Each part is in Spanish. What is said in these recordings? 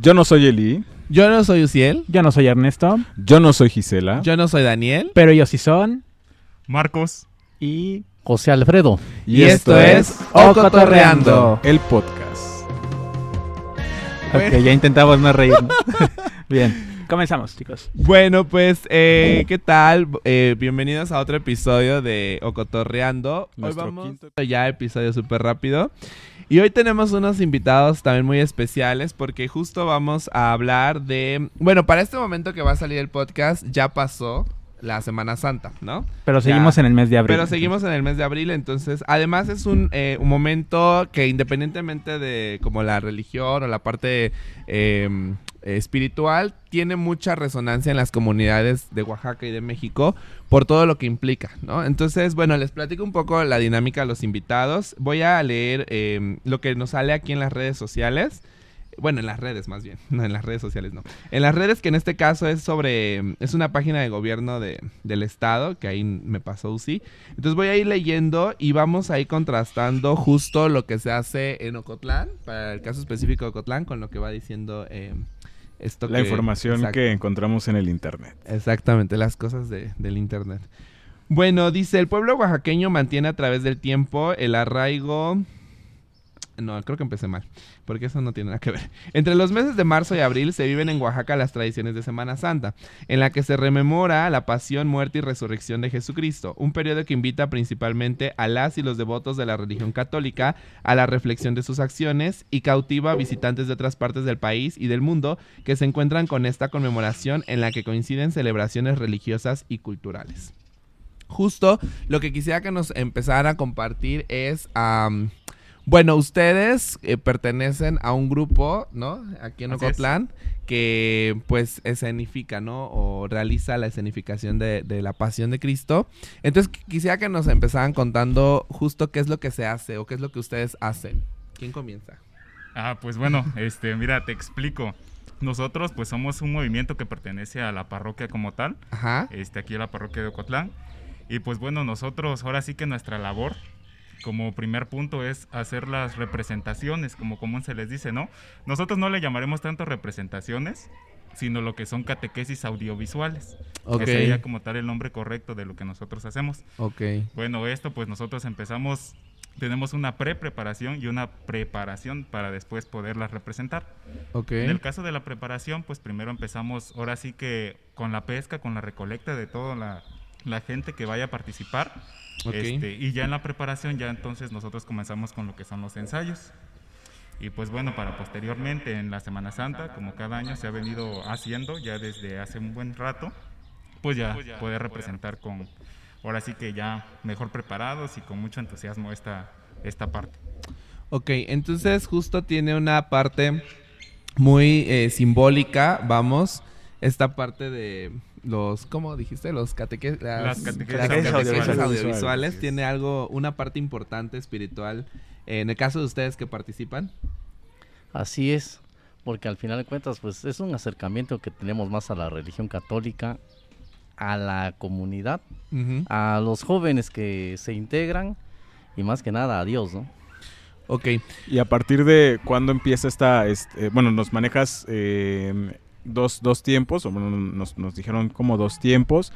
Yo no soy Eli. Yo no soy Uciel. Yo no soy Ernesto, Yo no soy Gisela. Yo no soy Daniel. pero ellos sí son. Marcos. Y José Alfredo. Y esto es Ocotorreando. el podcast. Ok, ya intentamos no reírnos. Bien, comenzamos, chicos. Bueno, pues, eh, ¿qué tal? Eh, bienvenidos a otro episodio de Ocotorreando. Hoy vamos quinto- ya episodio súper rápido. Y hoy tenemos unos invitados también muy especiales porque justo vamos a hablar de... Bueno, para este momento que va a salir el podcast ya pasó la Semana Santa, ¿no? Pero Ya. seguimos en el mes de abril. Pero seguimos en el mes de abril, entonces, además es un, eh, un momento que independientemente de como la religión o la parte eh, espiritual, tiene mucha resonancia en las comunidades de Oaxaca y de México por todo lo que implica, ¿no? Entonces, bueno, les platico un poco la dinámica a los invitados. Voy a leer eh, lo que nos sale aquí en las redes sociales. Bueno, en las redes más bien, no en las redes sociales no. En las redes que en este caso es sobre, es una página de gobierno de, del estado, que ahí me pasó UCI. Entonces voy a ir leyendo y vamos a ir contrastando justo lo que se hace en Ocotlán, para el caso específico de Ocotlán, con lo que va diciendo eh, esto La que- información Exacto. que encontramos en el internet. Exactamente, las cosas de- del internet. Bueno, dice, el pueblo oaxaqueño mantiene a través del tiempo el arraigo... No, creo que empecé mal, porque eso no tiene nada que ver. Entre los meses de marzo y abril se viven en Oaxaca las tradiciones de Semana Santa, en la que se rememora la pasión, muerte y resurrección de Jesucristo, un periodo que invita principalmente a las y los devotos de la religión católica a la reflexión de sus acciones y cautiva a visitantes de otras partes del país y del mundo que se encuentran con esta conmemoración en la que coinciden celebraciones religiosas y culturales. Justo lo que quisiera que nos empezaran a compartir es, am, bueno, ustedes eh, pertenecen a un grupo, ¿no? Aquí en. Ocotlán, que pues escenifica, ¿no? O realiza la escenificación de, de la pasión de Cristo. Entonces qu- quisiera que nos empezaran contando justo qué es lo que se hace o qué es lo que ustedes hacen. ¿Quién comienza? Ah, pues bueno, este, mira, te explico. Nosotros pues somos un movimiento que pertenece a la parroquia como tal, Ajá. este, aquí a la parroquia de Ocotlán. Y pues bueno, nosotros ahora sí que nuestra labor como primer punto es hacer las representaciones, como común se les dice, ¿no? Nosotros no le llamaremos tanto representaciones, sino lo que son catequesis audiovisuales. Ok. Que sería como tal el nombre correcto de lo que nosotros hacemos. Ok. Bueno, esto pues nosotros empezamos, tenemos una pre-preparación y una preparación para después poderlas representar. Ok. En el caso de la preparación, pues primero empezamos ahora sí que con la pesca, con la recolecta de toda la, la gente que vaya a participar. Ok. Este, y ya en la preparación, ya entonces nosotros comenzamos con lo que son los ensayos. Y pues bueno, para posteriormente en la Semana Santa, como cada año se ha venido haciendo ya desde hace un buen rato, pues ya poder representar con, ahora sí que ya mejor preparados y con mucho entusiasmo esta, esta parte. Ok, entonces justo tiene una parte muy eh, simbólica, vamos, esta parte de los, ¿cómo dijiste? Los cateque Las catequesis catequesis audiovisuales. Tiene algo, una parte importante espiritual. Eh, en el caso de ustedes que participan. Así es, porque al final de cuentas, pues es un acercamiento que tenemos más a la religión católica, a la comunidad, a los jóvenes que se integran y más que nada a Dios, ¿no? Ok, Y a partir de cuándo empieza esta, este, eh, bueno, nos manejas eh, dos, dos tiempos, nos, nos dijeron como dos tiempos.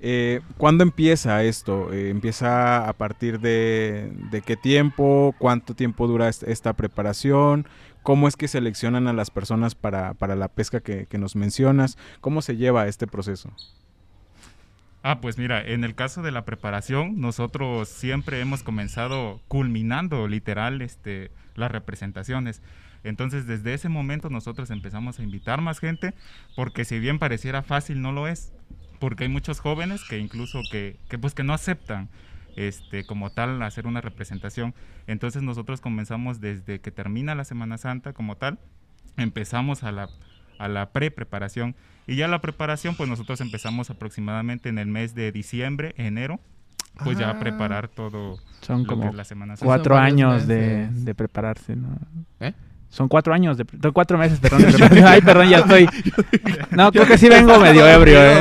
Eh, ¿Cuándo empieza esto? Eh, ¿Empieza a partir de, de qué tiempo? ¿Cuánto tiempo dura est- esta preparación? ¿Cómo es que seleccionan a las personas para, para la pesca que, que nos mencionas? ¿Cómo se lleva este proceso? Ah, pues mira, en el caso de la preparación, nosotros siempre hemos comenzado culminando literal este, las representaciones. Entonces, desde ese momento nosotros empezamos a invitar más gente, porque si bien pareciera fácil, no lo es. Porque hay muchos jóvenes que incluso que, que pues que no aceptan este, como tal hacer una representación. Entonces nosotros comenzamos desde que termina la Semana Santa como tal, empezamos a la, a la pre-preparación. Y ya la preparación, pues nosotros empezamos aproximadamente en el mes de diciembre, enero, pues ya Ah. a preparar todo Son lo que como es la Semana Santa. cuatro años de, de prepararse, ¿no? ¿Eh? Son cuatro años, de, de- cuatro meses, perdón. de. Ay, perdón, ya estoy. No, creo que sí vengo medio ebrio, ¿eh?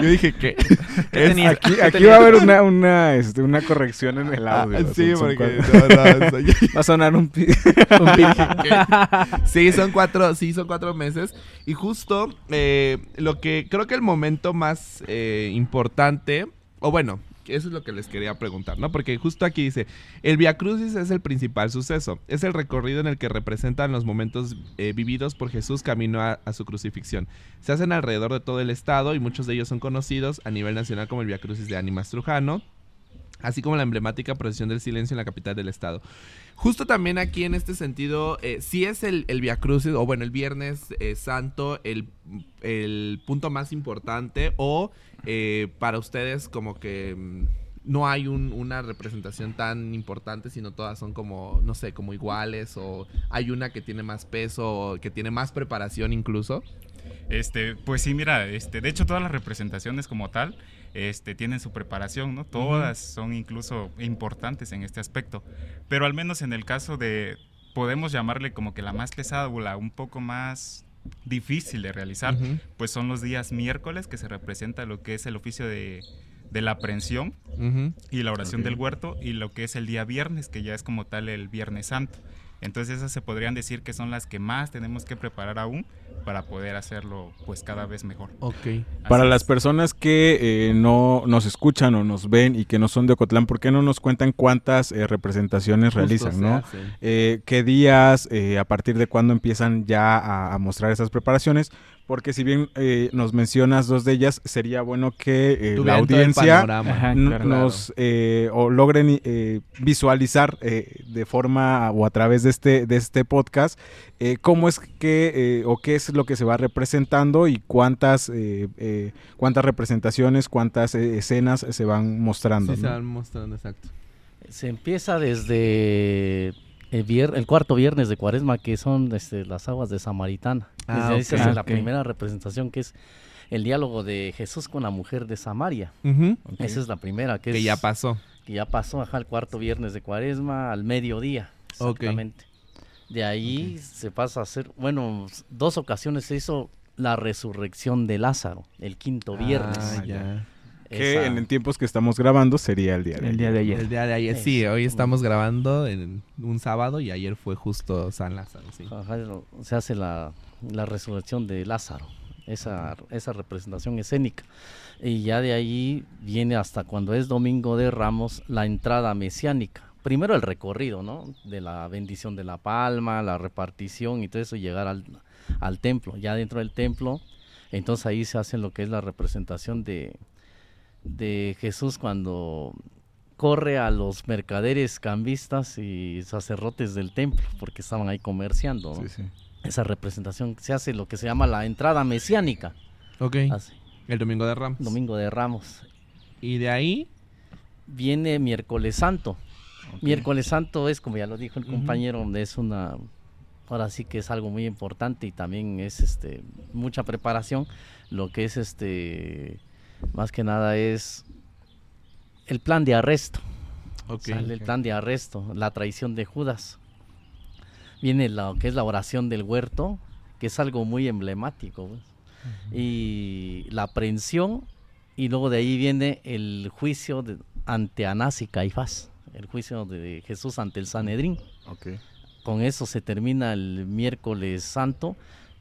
Yo dije que. ¿Qué tenía? Aquí, ¿Qué aquí tenía? va a haber una, una, este, una corrección en el audio. Ah, sí, Son- son porque. no, no, Va a sonar un pi- Un pin. Sí, son cuatro, sí, son cuatro meses. Y justo eh, lo que creo que el momento más eh, importante, o bueno, eso es lo que les quería preguntar, ¿no? Porque justo aquí dice, el Via Crucis es el principal suceso, es el recorrido en el que representan los momentos eh, vividos por Jesús camino a, su crucifixión. Se hacen alrededor de todo el estado y muchos de ellos son conocidos a nivel nacional como el Via Crucis de Ánimas Trujano, así como la emblemática procesión del silencio en la capital del estado. Justo también aquí en este sentido, eh, sí es el, el Via Crucis, o bueno, el Viernes eh, Santo, el punto más importante, o eh, para ustedes como que mm, no hay un- una representación tan importante, sino todas son como, no sé, como iguales, o hay una que tiene más peso, o que tiene más preparación incluso. Este, pues sí, mira, este, de hecho todas las representaciones como tal, este, tienen su preparación, ¿no? Todas son incluso importantes en este aspecto. Pero al menos en el caso de, podemos llamarle como que la más pesada o la un poco más difícil de realizar, pues son los días miércoles que se representa lo que es el oficio de, de la aprehensión Ujú. y la oración del huerto y lo que es el día viernes, que ya es como tal el Viernes Santo. Entonces esas se podrían decir que son las que más tenemos que preparar aún para poder hacerlo pues cada vez mejor. Ok. Para Así las es. personas que eh, no nos escuchan o nos ven y que no son de Ocotlán, ¿por qué no nos cuentan cuántas eh, representaciones Justo realizan, no? Eh, ¿Qué días, eh, a partir de cuándo empiezan ya a, a mostrar esas preparaciones? Porque si bien eh, nos mencionas dos de ellas, sería bueno que eh, la audiencia. Ajá, claro. nos eh, o logren eh, visualizar eh, de forma o a través de este de este podcast eh, cómo es que eh, o qué es lo que se va representando y cuántas eh, eh, cuántas representaciones cuántas eh, escenas se van mostrando Sí, ¿no? se van mostrando, exacto. Se empieza desde el, vier- el cuarto viernes de Cuaresma, que son este, las aguas de Samaritana. Ah, Desde ahí se ok. hace la primera representación, que es el diálogo de Jesús con la mujer de Samaria. Ujú. Esa es la primera, que, Que es- ya pasó. que ya pasó ajá, el cuarto viernes de Cuaresma al mediodía. Ok. Exactamente. De ahí se pasa a hacer, bueno, dos ocasiones se hizo la resurrección de Lázaro, el quinto viernes. Ah, ya. Que Esa- en, en tiempos que estamos grabando sería el día de El día ayer. de ayer. El día de ayer. Sí, hoy estamos grabando en un sábado y ayer fue justo San Lázaro. Sí. Se hace la, la resurrección de Lázaro, esa, esa representación escénica. Y ya de ahí viene hasta cuando es Domingo de Ramos la entrada mesiánica. Primero el recorrido, ¿no? De la bendición de la palma, la repartición y todo eso, llegar al, al templo. Ya dentro del templo, entonces ahí se hace lo que es la representación de, de Jesús cuando corre a los mercaderes cambistas y sacerdotes del templo, porque estaban ahí comerciando. ¿no? Sí, sí. Esa representación se hace lo que se llama la entrada mesiánica. Ok. Así, El domingo de Ramos. Domingo de Ramos. Y de ahí. Viene miércoles santo. Miércoles santo es, como ya lo dijo el compañero, es una, ahora sí que es algo muy importante y también es este mucha preparación. Lo que es este, más que nada es el plan de arresto. Sale el plan de arresto, la traición de Judas. Viene lo que es la oración del huerto, que es algo muy emblemático. pues. Y la aprehensión, y luego de ahí viene el juicio de- ante Anás y Caifás, el juicio de Jesús ante el Sanedrín. Con eso se termina el miércoles santo,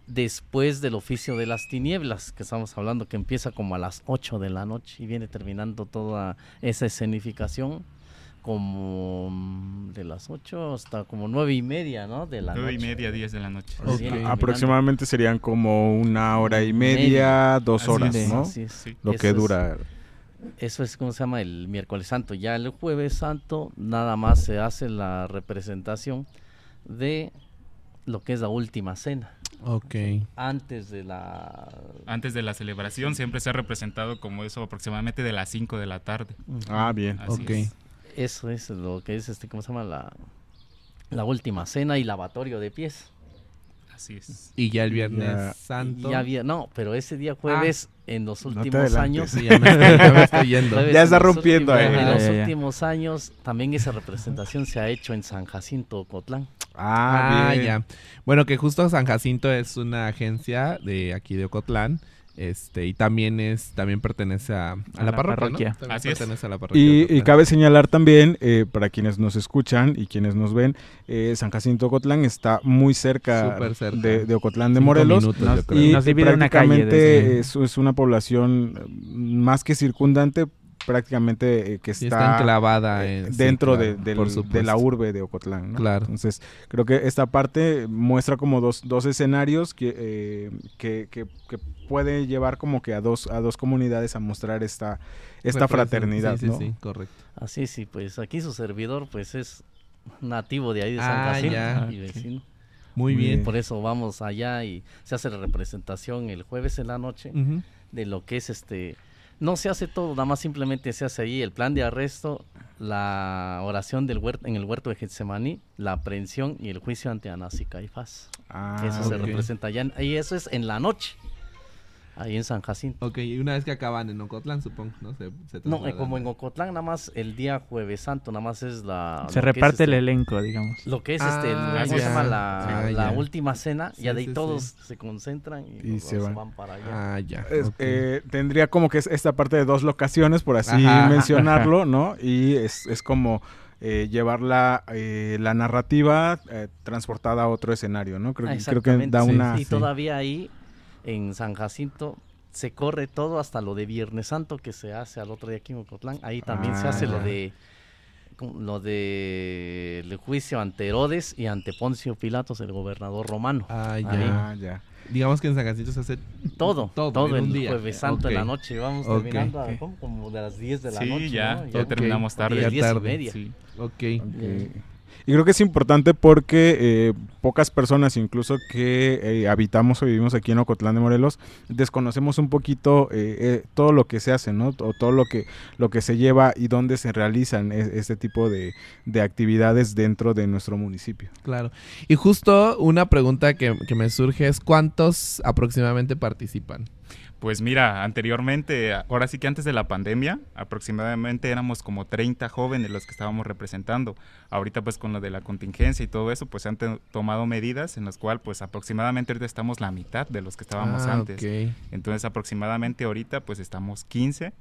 después del oficio de las tinieblas, que estamos hablando que empieza como a las 8 de la noche y viene terminando toda esa escenificación como mm, de las 8 hasta como nueve y media, ¿no? De la Nueve y noche. media, 10 de la noche. Aproximadamente serían como una hora y Media. media, dos Así horas, es. ¿no? Así es. Sí. Lo Eso que es- dura. Eso es como se llama el miércoles santo. Ya el jueves santo nada más se hace la representación de lo que es la última cena. Ok. Antes de la... Antes de la celebración siempre se ha representado como eso aproximadamente de las 5 de la tarde. Ah, bien. Así Ok. es. Eso es lo que es, este, ¿cómo se llama? La, la última cena y lavatorio de pies. Así es. Y ya el viernes Ya- santo. Ya había, no, pero ese día jueves, en los últimos años... Sí, ya me estoy, ya me estoy yendo. jueves Ya está rompiendo últimos- ahí. En los Ya, ya, ya. últimos años también esa representación se ha hecho en San Jacinto, Cotlán. Ah, bien. ya. Bueno, que justo San Jacinto es una agencia de aquí de Ocotlán. Este, y también es, también pertenece a, a A la, la parroquia, Así es. pertenece a la parroquia. de Y, cabe señalar también, eh, para quienes nos escuchan y quienes nos ven, eh, San Jacinto Ocotlán está muy cerca. De, de Ocotlán de Cinco Morelos. minutos, Nos-. Y Nos divide una calle prácticamente desde- es, es una población más que circundante, prácticamente eh, que está, está enclavada eh, sí, dentro claro, de, del- la urbe de Ocotlán. ¿no? Claro. Entonces, creo que esta parte muestra como dos, dos escenarios que, eh, que, que- que puede llevar como que a dos, a dos comunidades a mostrar esta, esta fraternidad. Sí, sí, ¿no? sí, correcto. Así sí, pues aquí su servidor pues es nativo de ahí de San Ah, Jacinto ya. y vecino. Muy Muy bien. bien. Por eso vamos allá y se hace la representación el jueves en la noche de lo que es este no se hace todo, nada más simplemente se hace ahí el plan de arresto, la oración del huerto, en el huerto de Getsemaní, la aprehensión y el juicio ante Anás y Caifás. Ah, eso se representa allá y eso es en la noche. Ahí en San Jacinto. Ok, y una vez que acaban en Ocotlán, supongo, ¿no? Se, se No, eh, como en Ocotlán nada más el día jueves santo nada más es la Se es, reparte el este, elenco, digamos. Lo que es Ah, este, el- ¿cómo se llama? La, Ah, la última cena, Sí, de ahí sí, todos sí. se concentran y, Y se van. para allá. Ah, ya. Es- eh, tendría como que es esta parte de dos locaciones, por así Ajá. mencionarlo, ¿no? Y es, es como eh, llevar la, eh, la narrativa eh, transportada a otro escenario, ¿no? Creo, Ah, que- creo que exactamente. da Sí, una... y todavía ahí en San Jacinto se corre todo hasta lo de Viernes Santo que se hace al otro día aquí en Ocotlán. Ahí también se Ah, hace lo de lo de el juicio ante Herodes y ante Poncio Pilatos, el gobernador romano. Ah, ya. Ahí. Ah, ya. Digamos que en San Jacinto se hace Todo, todo, todo, en un el día. jueves santo en la noche. Vamos terminando a- como de las 10 de la Sí, noche. ya, ¿no? ya terminamos tarde. Diez, diez y tarde, media. Sí. Ok. Y creo que es importante porque eh, pocas personas, incluso que eh, habitamos o vivimos aquí en Ocotlán de Morelos, desconocemos un poquito eh, eh, todo lo que se hace, ¿no? O todo lo que, lo que se lleva y dónde se realizan e- este tipo de, de actividades dentro de nuestro municipio. Claro. Y justo una pregunta que, que me surge es ¿cuántos aproximadamente participan? Pues mira, anteriormente, ahora sí que antes de la pandemia, aproximadamente éramos como 30 jóvenes los que estábamos representando. Ahorita pues con lo de la contingencia y todo eso, pues se han tomado medidas en las cuales pues aproximadamente ahorita estamos la mitad de los que estábamos Ah, antes. Entonces aproximadamente ahorita pues estamos 15,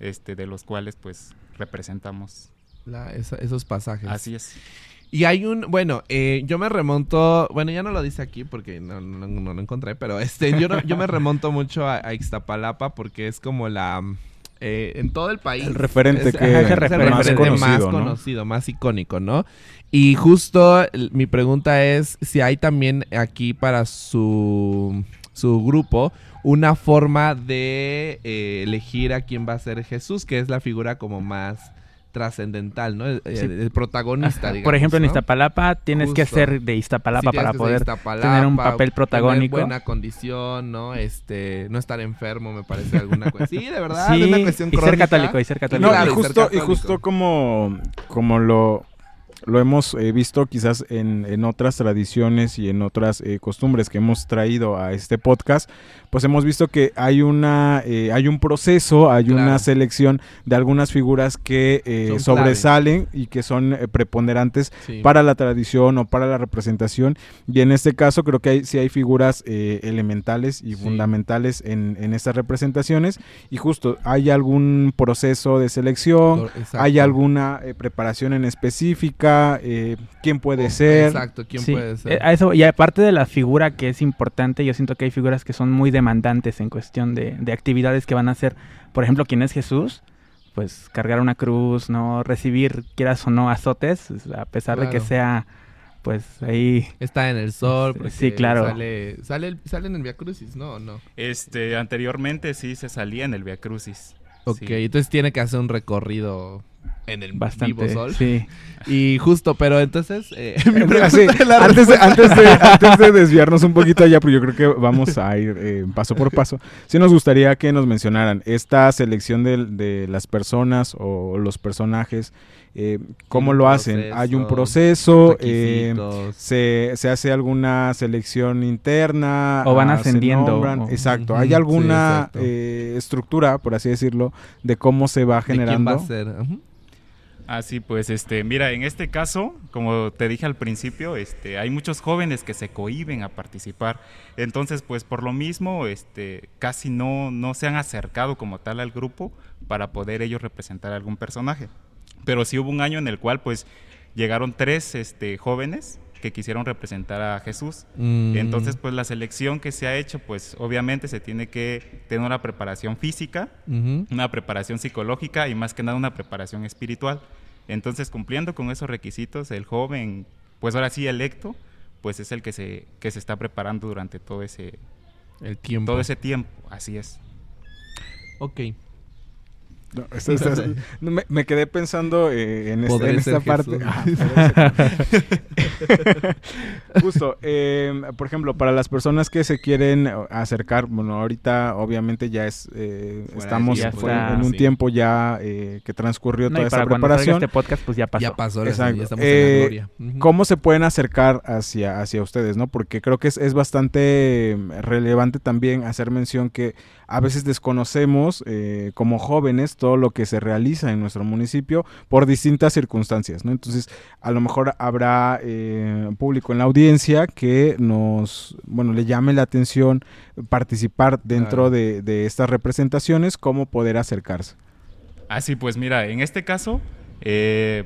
este, de los cuales pues representamos. La- esa- esos pasajes. Así es. Y hay un, bueno, eh, yo me remonto, bueno, ya no lo dice aquí porque no, no, no lo encontré, pero este, yo, no- yo me remonto mucho a, a Ixtapalapa porque es como la, eh, en todo el país. El referente es, que es el más referente conocido, más ¿no? conocido, más icónico, ¿no? Y justo el- mi pregunta es si hay también aquí para su, su grupo una forma de eh, elegir a quién va a ser Jesús, que es la figura como más trascendental, ¿no? El, el- Sí. el protagonista, digamos, Por ejemplo, en ¿no? Iztapalapa tienes que ser de Iztapalapa Sí, para poder Iztapalapa, tener un papel tener protagónico. buena condición, ¿no? Este, no estar enfermo, me parece alguna cosa. Sí, de verdad, Sí, es una cuestión y ser católico, y ser católico. No, Claro, y, y ser justo, y justo como, como lo, lo hemos eh, visto quizás en, en otras tradiciones y en otras eh, costumbres que hemos traído a este podcast, pues hemos visto que hay una eh, hay un proceso, hay Claro. una selección de algunas figuras que eh, sobresalen y que son eh, preponderantes Sí. para la tradición o para la representación. Y en este caso creo que hay, sí hay figuras eh, elementales y Sí. fundamentales en, en estas representaciones. Y justo, ¿hay algún proceso de selección? Exacto. ¿Hay alguna preparación en específica? Eh, ¿Quién puede Oh, ser? Exacto, ¿quién Sí, puede ser? eh, a eso, y aparte de la figura que es importante, yo siento que hay figuras que son muy demandantes en cuestión de, de actividades que van a hacer. Por ejemplo, ¿quién es Jesús? Pues cargar una cruz, no recibir, quieras o no, azotes, a pesar de que sea, pues ahí... Está en el sol, Sí, porque sí, claro. Sale, sale, el- sale en el Via Crucis, ¿no? ¿O no? Este, anteriormente sí se salía en el Via Crucis. Ok, Sí. entonces tiene que hacer un recorrido en el Bastante, vivo sol. sí. Y justo, pero entonces, eh, mi pregunta Sí, es la antes, de, antes, de, antes de desviarnos un poquito allá, pero yo creo que vamos a ir eh, paso por paso. Sí nos gustaría que nos mencionaran esta selección de, de las personas o los personajes, eh, cómo lo hacen. proceso, Hay un proceso, eh, se, se hace alguna selección interna. O van ah, ascendiendo, o- Exacto. ¿Hay sí, alguna exacto. eh, estructura, por así decirlo, de cómo se va ¿De quién generando? va a ser? Así pues, este, mira, en este caso, como te dije al principio, este, hay muchos jóvenes que se cohiben a participar. Entonces, pues por lo mismo, este, casi no, no se han acercado como tal al grupo para poder ellos representar algún personaje. Pero sí hubo un año en el cual, pues, llegaron tres este, jóvenes que quisieron representar a Jesús. Mm. Entonces, pues la selección que se ha hecho, pues obviamente se tiene que tener una preparación física, una preparación psicológica y más que nada una preparación espiritual. Entonces, cumpliendo con esos requisitos, el joven, pues ahora sí electo, pues es el que se, que se está preparando durante todo ese, El tiempo. todo ese tiempo. Así es. Ok. No, esto- esto- esto- no, me, me quedé pensando eh, en, este- esta parte. Jesús. Justo, eh, por ejemplo, para las personas que se quieren acercar, bueno, ahorita obviamente ya es, eh, estamos en un Sí. tiempo ya eh, que transcurrió No, toda salga preparación. este podcast, pues ya pasó. Ya pasó, Exacto. ya estamos Eh, en la gloria. Ujú. ¿Cómo se pueden acercar hacia, hacia ustedes, no? Porque creo que es, es bastante eh, relevante también hacer mención que a veces desconocemos eh, como jóvenes todo lo que se realiza en nuestro municipio por distintas circunstancias, ¿no? Entonces, a lo mejor habrá eh, público en la audiencia que nos, bueno, le llame la atención participar dentro Claro. de, de estas representaciones, cómo poder acercarse. Así pues, mira, en este caso, eh,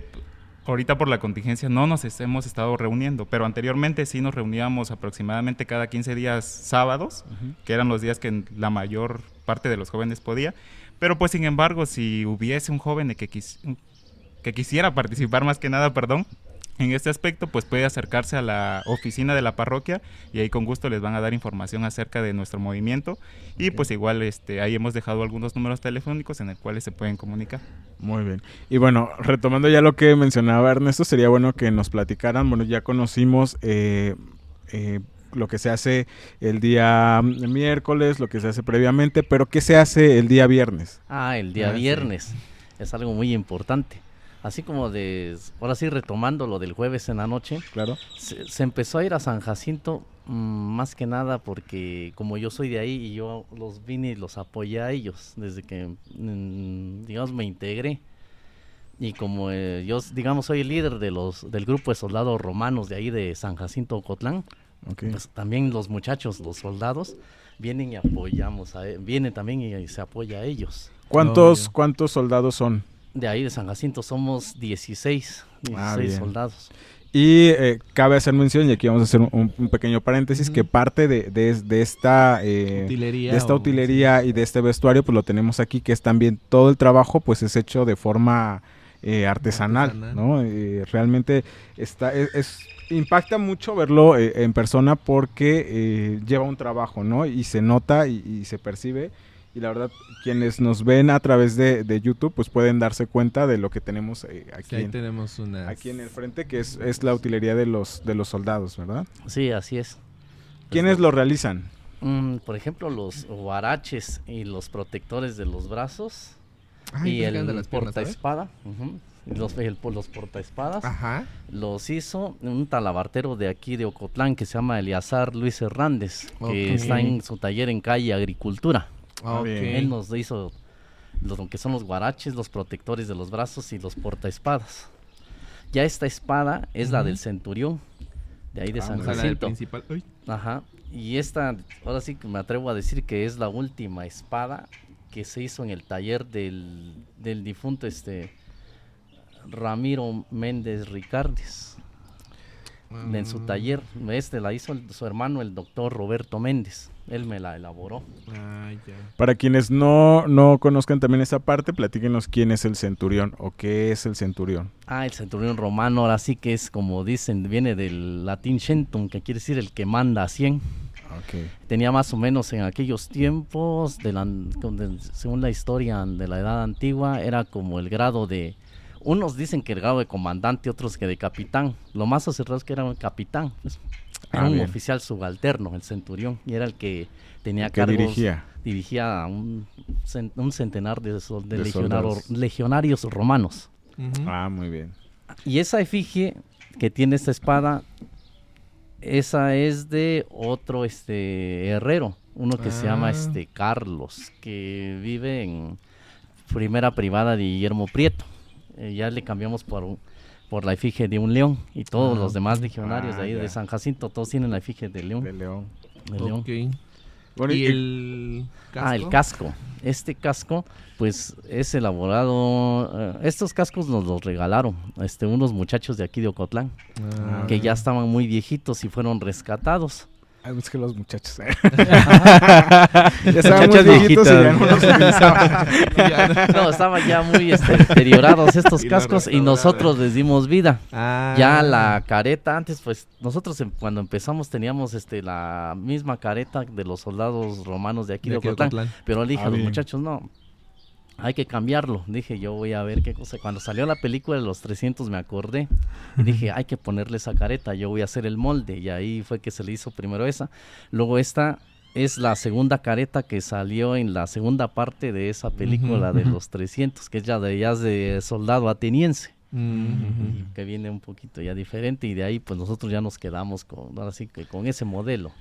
ahorita por la contingencia no nos hemos estado reuniendo, pero anteriormente sí nos reuníamos aproximadamente cada 15 días sábados, que eran los días que la mayor parte de los jóvenes podía. Pero pues sin embargo, si hubiese un joven que, quis- que quisiera participar más que nada, perdón, en este aspecto, pues puede acercarse a la oficina de la parroquia y ahí con gusto les van a dar información acerca de nuestro movimiento y pues igual este ahí hemos dejado algunos números telefónicos en el cuales se pueden comunicar. Muy bien. Y bueno, retomando ya lo que mencionaba Ernesto, sería bueno que nos platicaran. Bueno, ya conocimos eh, eh, lo que se hace el día miércoles, lo que se hace previamente, pero ¿qué se hace el día viernes? Ah, el día Ah, viernes. Es algo muy importante. Así como de, ahora sí retomando lo del jueves en la noche, Claro. se, se empezó a ir a San Jacinto mm, más que nada porque como yo soy de ahí y yo los vine y los apoyé a ellos desde que, mm, digamos, me integré. Y como eh, yo, digamos, soy el líder de los, del grupo de soldados romanos de ahí de San Jacinto Ocotlán, pues también los muchachos, los soldados, vienen y apoyamos, a, e- vienen también y, se apoya a ellos. ¿Cuántos. ¿Cuántos soldados son? De ahí de San Jacinto somos 16, 16 Ah, soldados. Y eh, cabe hacer mención, y aquí vamos a hacer un, un pequeño paréntesis, que parte de, de- de esta, eh, Utilería de esta o- utilería y de este vestuario, pues lo tenemos aquí, que es también todo el trabajo, pues es hecho de forma eh, artesanal, Artesanal. ¿no? Eh, realmente está, es, es- impacta mucho verlo eh, en persona porque eh, lleva un trabajo, ¿no? Y se nota y, y se percibe. Y la verdad, quienes nos ven a través de, de YouTube, pues pueden darse cuenta de lo que tenemos eh, Sí, aquí, ahí en, tenemos una. aquí en el frente, que es, es la utilería de los, de los soldados, ¿verdad? Sí, así es. ¿Quiénes lo realizan? Mm, por ejemplo, los guaraches y los protectores de los brazos Ay, y pues, el de ¿sabes? portaespada. los, el- los portaespadas Ajá. los hizo un talabartero de aquí de Ocotlán que se llama Eliazar Luis Hernández, que está en su taller en calle Agricultura. Ah, Ok. bien. Él nos hizo lo que son los guaraches, los protectores de los brazos y los portaespadas. Ya esta espada es la del centurión, de ahí de Ah, San Jacinto. principal. Uy. Ajá. Y esta, ahora sí que me atrevo a decir que es la última espada que se hizo en el taller del, del difunto este Ramiro Méndez Ricardes. En su Ah, taller, este la hizo el- su hermano, el doctor Roberto Méndez. Él me la elaboró. Ah, ya. Para quienes no, no conozcan también esa parte, platíquenos quién es el centurión o qué es el centurión. Ah, el centurión romano, ahora sí que es como dicen, viene del latín centum, que quiere decir el que manda a 100. Ok. tenía más o menos en aquellos tiempos, de la- de- según la historia de la edad antigua, era como el grado de... Unos dicen que el grado de comandante, otros que de capitán. Lo más acertado es que era un capitán. Era Ah, un bien. oficial subalterno, el centurión, y era el que tenía que cargos... dirigía. dirigía a un, un centenar de, sol- de De legionaro- soldados. legionarios romanos. Ah, muy bien. Y esa efigie que tiene esta espada, esa es de otro este herrero, uno que se llama Ah. este Carlos, que vive en primera privada de Guillermo Prieto. eh, ya le cambiamos por un- por la efigie de un león y todos Ah, los demás legionarios de Ah, ahí ya. de San Jacinto todos tienen la efigie de león. De León. de león. Ok. Bueno, ¿Y y- el casco? Ah, el casco. Este casco, pues es elaborado. eh, estos cascos nos los regalaron este, unos muchachos de aquí de Ocotlán, Ah. que ya estaban muy viejitos y fueron rescatados. Ay, es que los muchachos. eh. ya estaban muy Muchachos viejitos y ya no los utilizaban. Ya, no. No, estaban ya muy este, deteriorados estos Y cascos y nosotros les dimos vida. Ah. Ya la careta, antes pues nosotros em- cuando empezamos teníamos este la misma careta de los soldados romanos de aquí de, De Ocotlán, Ocotlán. pero le dije Ah, a los bien. muchachos, no, hay que cambiarlo. Dije, yo voy a ver qué cosa. Cuando salió la película de los 300 me acordé y dije, hay que ponerle esa careta, yo voy a hacer el molde y ahí fue que se le hizo primero esa. Luego esta es la segunda careta que salió en la segunda parte de esa película de los 300, que es ya de, ya es de soldado ateniense que viene un poquito ya diferente y de ahí pues nosotros ya nos quedamos con ahora sí que con ese modelo.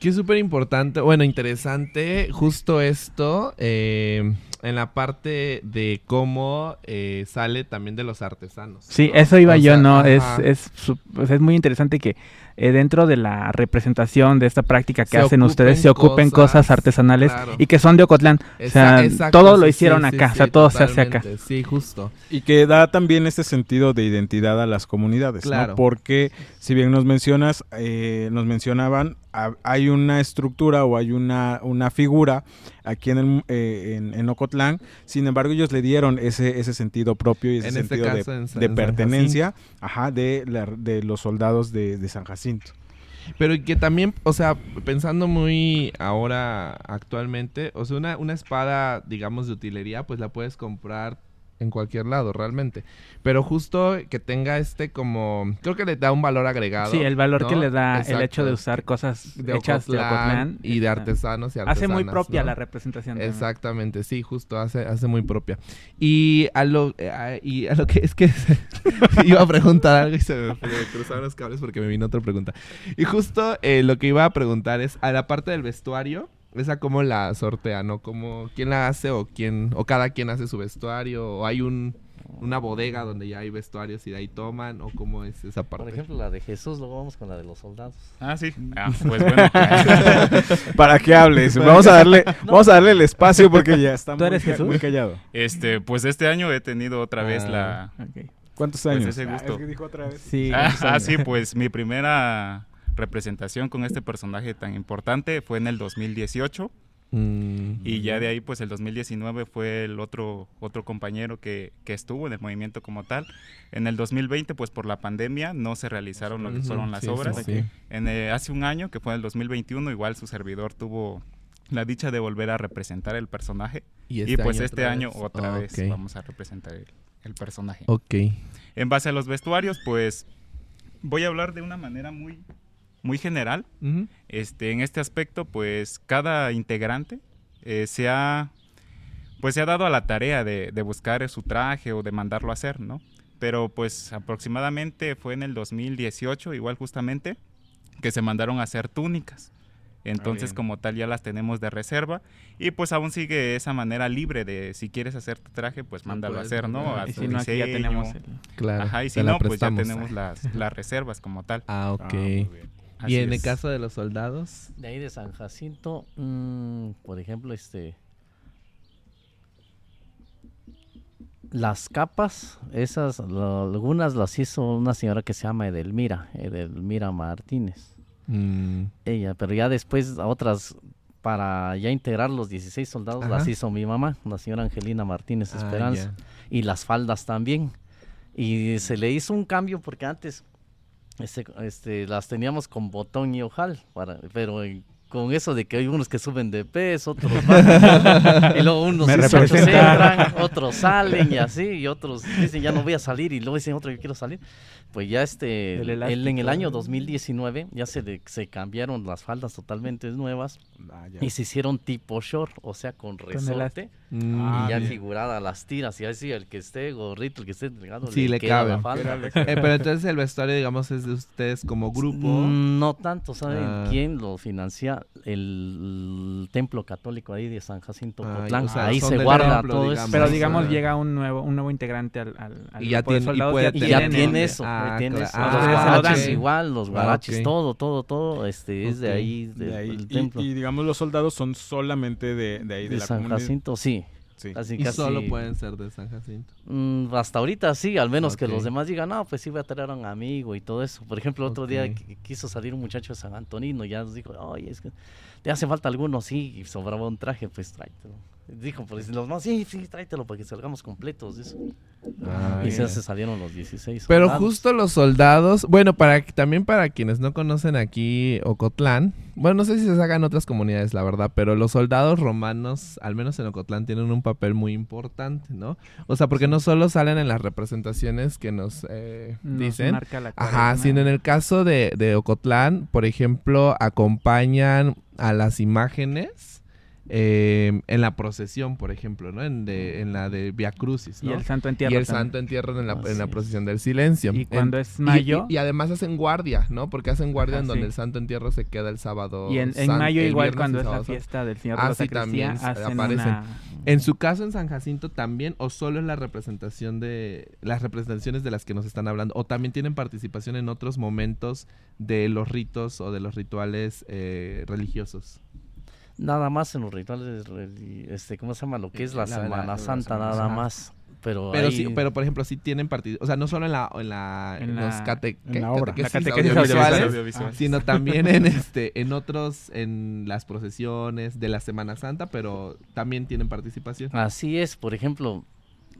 Que es súper importante, bueno, interesante justo esto eh, en la parte de cómo eh, sale también de los artesanos. Sí, ¿no? eso iba O yo, sea, ¿no? Es, es, su- pues, es muy interesante que eh, dentro de la representación de esta práctica que Se hacen ustedes se ocupen cosas, cosas, artesanales claro. y que son de Ocotlán. o sea, exacto, todo lo hicieron sí, acá, sí, o sea, sí, todo se hace acá. Sí, justo. Y que da también este sentido de identidad a las comunidades, Claro. ¿no? Porque si bien nos mencionas, eh, nos mencionaban, ha- hay una estructura o hay una, una figura aquí en, el, eh, en, en Ocotlán, sin embargo ellos le dieron ese, ese sentido propio y ese En este sentido de- caso, en pertenencia ajá, de, la- de los soldados de, de San Jacinto. Pero que también, o sea, pensando muy ahora actualmente, o sea, una, una espada, digamos, de utilería, pues la puedes comprar en cualquier lado, realmente. Pero justo que tenga este como, creo que le da un valor agregado. Sí, el valor que le da el hecho de usar cosas De hechas de Ocotlán y de artesanos y artesanas. Hace muy propia ¿no? la representación. también. Exactamente, sí, justo hace, hace muy propia. Y a lo, a- y a lo que es que iba a preguntar algo y se me, me cruzaron los cables porque me vino otra pregunta. Y justo eh, lo que iba a preguntar es a la parte del vestuario, esa cómo la sortea, ¿no? Como quién la hace o quién o cada quien hace su vestuario o hay un una bodega donde ya hay vestuarios y de ahí toman o cómo es esa parte. Por ejemplo, la de Jesús, luego vamos con la de los soldados. Ah, sí. Ah, pues bueno. Para que hables, vamos a darle, vamos a darle el espacio porque ya está ¿Tú muy, eres Jesús? muy callado. este, pues este año he tenido otra vez la... Ok. ¿Cuántos Pues años? ese Ah, gusto. es que dijo otra vez. Sí. Ah, ¿Cuántos ah, sí, pues mi primera representación con este personaje tan importante fue en el 2018 Mm. y ya de ahí pues el 2019 fue el otro otro compañero que, que estuvo en el movimiento como tal. En el 2020 pues por la pandemia no se realizaron lo que fueron las sí, obras. sí. En, eh, hace un año que fue en el 2021 igual su servidor tuvo la dicha de volver a representar el personaje y, pues este año vez. otra Ah, vez vamos a representar el, el personaje. Ok. En base a los vestuarios, pues voy a hablar de una manera muy, muy general. Este, en este aspecto, pues cada integrante eh, se ha, pues se ha dado a la tarea de, de buscar su traje o de mandarlo a hacer, ¿no? Pero pues aproximadamente fue en el 2018, igual justamente, que se mandaron a hacer túnicas. Entonces, bien. como tal, ya las tenemos de reserva. Y pues aún sigue esa manera libre de si quieres hacer tu traje, pues Lo mándalo a puedes hacer, ¿no? a Y tu si no, aquí ya tenemos el... Claro. Ajá, y si la no, pues ya tenemos las, las reservas como tal. Ah, ok. Ah, y en el caso de los soldados. De ahí de San Jacinto, mm, por ejemplo, este las capas, esas, lo- algunas las hizo una señora que se llama Edelmira, Edelmira Martínez. Mm, Ella, pero ya después a otras, para ya integrar los 16 soldados, las hizo mi mamá, la señora Angelina Martínez ah, Esperanza. y las faldas también. Y se le hizo un cambio porque antes este, este, las teníamos con botón y ojal, para, pero con eso de que hay unos que suben de peso, otros bajan, y luego unos entran, otros salen y así, y otros dicen ya no voy a salir, y luego dicen otro yo quiero salir. Pues ya este, El el- en el año 2019 ya se, le- se cambiaron las faldas totalmente nuevas Ah, y se hicieron tipo short, o sea, con resorte. Ah, Y ya bien. figurada las tiras, y así el que esté gordito, el que esté delgado, Sí, le queda la cabe. falda. eh, pero entonces el vestuario, digamos, es de ustedes como grupo. Mm, No tanto, ¿saben Ah. quién lo financia? El, templo católico ahí de San Jacinto Ah, Cotlán. o sea, ahí se guarda templo, todo digamos. Pero Sí, digamos, llega un nuevo, un nuevo integrante al, al, al Y ya grupo de tiene- y soldados, puede eso. Y ya tener- tiene eso, Ah, ya tiene claro. eso. Ah, los ok. guaraches igual, los Ah, guaraches, ok. todo, todo, todo, este, es de Ok. ahí, De de- ahí. del Y, templo. y, digamos los soldados son solamente de, de ahí, de, de la San comunidad. Jacinto, sí. Sí. Casi, Y casi. solo pueden ser de San Jacinto. Mm, hasta ahorita sí, al menos que los demás digan, no, pues sí voy a traer a un amigo y todo eso. Por ejemplo, otro día quiso salir un muchacho de San Antonino, ya nos dijo, oye, es que te hace falta alguno, sí, y sobraba un traje, pues tráetelo. Dijo, pues los más, sí, sí, tráetelo para que salgamos completos. dice. Ah, y ya. se, salieron los 16. Pero soldados. justo los soldados, bueno, para también para quienes no conocen aquí Ocotlán, bueno, no sé si se sacan otras comunidades, la verdad, pero los soldados romanos, al menos en Ocotlán, tienen un papel muy importante, ¿no? O sea, porque no solo salen en las representaciones que nos eh, Nos dicen, marca la Ajá, sino en el caso de, de Ocotlán, por ejemplo, acompañan a las imágenes eh, en la procesión, por ejemplo, ¿no? En, de, en la de Via Crucis, Y el santo Y entierro. el también. santo entierro en la, en procesión del silencio. Y En- cuando es y- mayo. Y, y además hacen guardia, ¿no? Porque hacen guardia Ajá, en donde sí. el santo entierro se queda el sábado. Y en, en san- mayo el igual cuando y es la fiesta del Señor Ah, de la sí, Sacristía, también hacen aparecen. una... En su caso en San Jacinto también, o solo es la representación de las representaciones de las que nos están hablando, o también tienen participación en otros momentos de los ritos o de los rituales eh, religiosos. Nada más en los rituales, este, ¿cómo se llama? Lo que es la, La- Semana la Santa, Semana nada Santa. más. Pero, Pero ahí- sí, pero por ejemplo, sí tienen participación, o sea, no solo en la en la En los la- cate- en ¿qué? la obra. La catequesis catequesis audiovisuales, audiovisual. Ah, sino también en este en otros en las procesiones de la Semana Santa, pero también tienen participación. Así es, por ejemplo,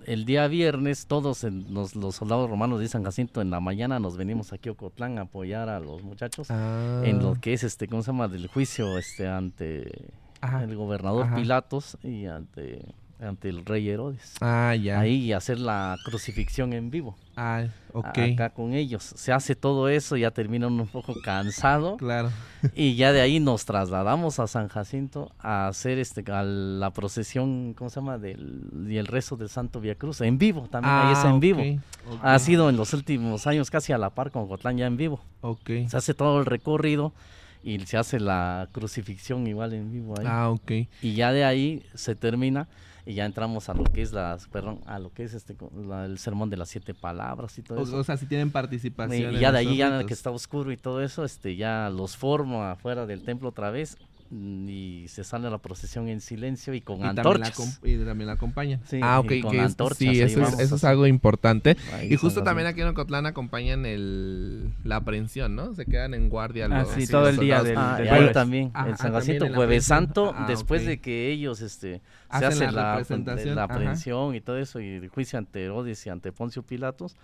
el día viernes todos en los, los soldados romanos de San Jacinto en la mañana nos venimos aquí a Ocotlán a apoyar a los muchachos Ah. en lo que es este, ¿cómo se llama? Del juicio este ante Ajá. el gobernador Ajá. Pilatos y ante, ante el rey Herodes. Ah, ya. Ahí hacer la crucifixión en vivo. Ah, ok. a- Acá con ellos. Se hace todo eso, ya terminan un poco cansado Claro. y ya de ahí nos trasladamos a San Jacinto a hacer este a la procesión, ¿cómo se llama? Del, y el rezo del Santo Via Cruz en vivo, también ahí es Ah, en ok, vivo. ok, Ha sido en los últimos años casi a la par con Cotlán ya en vivo. Ok. Se hace todo el recorrido y se hace la crucifixión igual en vivo ahí. Ah, ok. Y ya de ahí se termina y ya entramos a lo que es las, perdón, a lo que es este la- el sermón de las siete palabras y todo O, eso. o sea, si tienen participación. Y en ya de ahí, ya ritos. que está oscuro y todo eso, este, ya los formo afuera del templo otra vez y se sale la procesión en silencio y con Y también, la antorchas. y también la acompañan. Sí, ah, y ok. con que es- sí, eso, es, eso algo importante. Ahí Y justo también aquí en Ocotlán acompañan el, la aprehensión, ¿no? Se quedan en guardia Ah, los sí, los todo el día del- Ah, del jueves. también, Ah, en ah, San Jacinto, Jueves. Santo, Ah, después de que ellos este, se Hacen hace la la, representación, la ajá. aprehensión y todo eso, y el juicio ante Herodes y ante Poncio Pilatos,